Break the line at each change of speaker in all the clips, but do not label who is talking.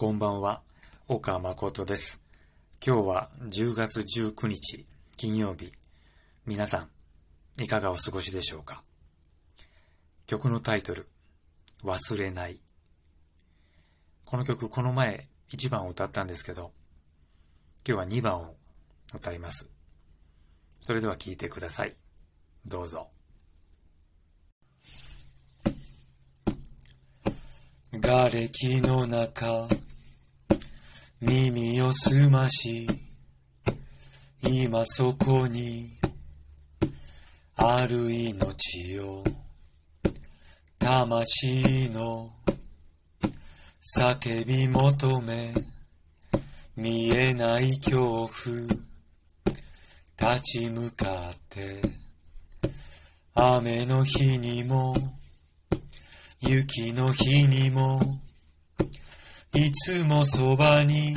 こんばんは、岡誠です。今日は10月19日、金曜日。皆さん、いかがお過ごしでしょうか？曲のタイトル、忘れない。この曲、この前1番を歌ったんですけど、今日は2番を歌います。それでは聴いてください。どうぞ。
瓦礫の中耳を澄まし今そこにある命を魂の叫び求め見えない恐怖立ち向かって雨の日にも雪の日にもいつもそばに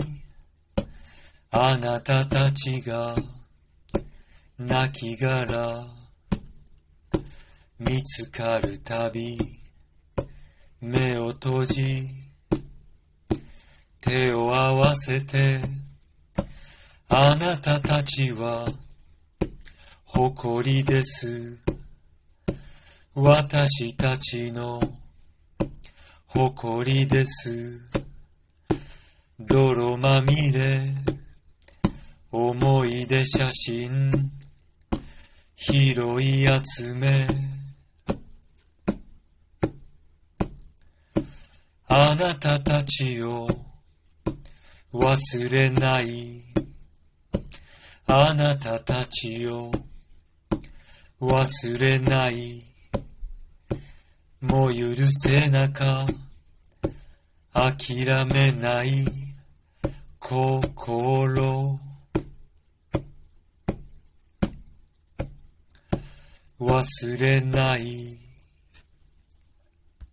あなたたちが泣き殻見つかるたび目を閉じ手を合わせてあなたたちは誇りです私たちの誇りです。泥まみれ、思い出写真、拾い集め。あなたたちを忘れない。あなたたちを忘れない。もう許せなか諦めない心。忘れない。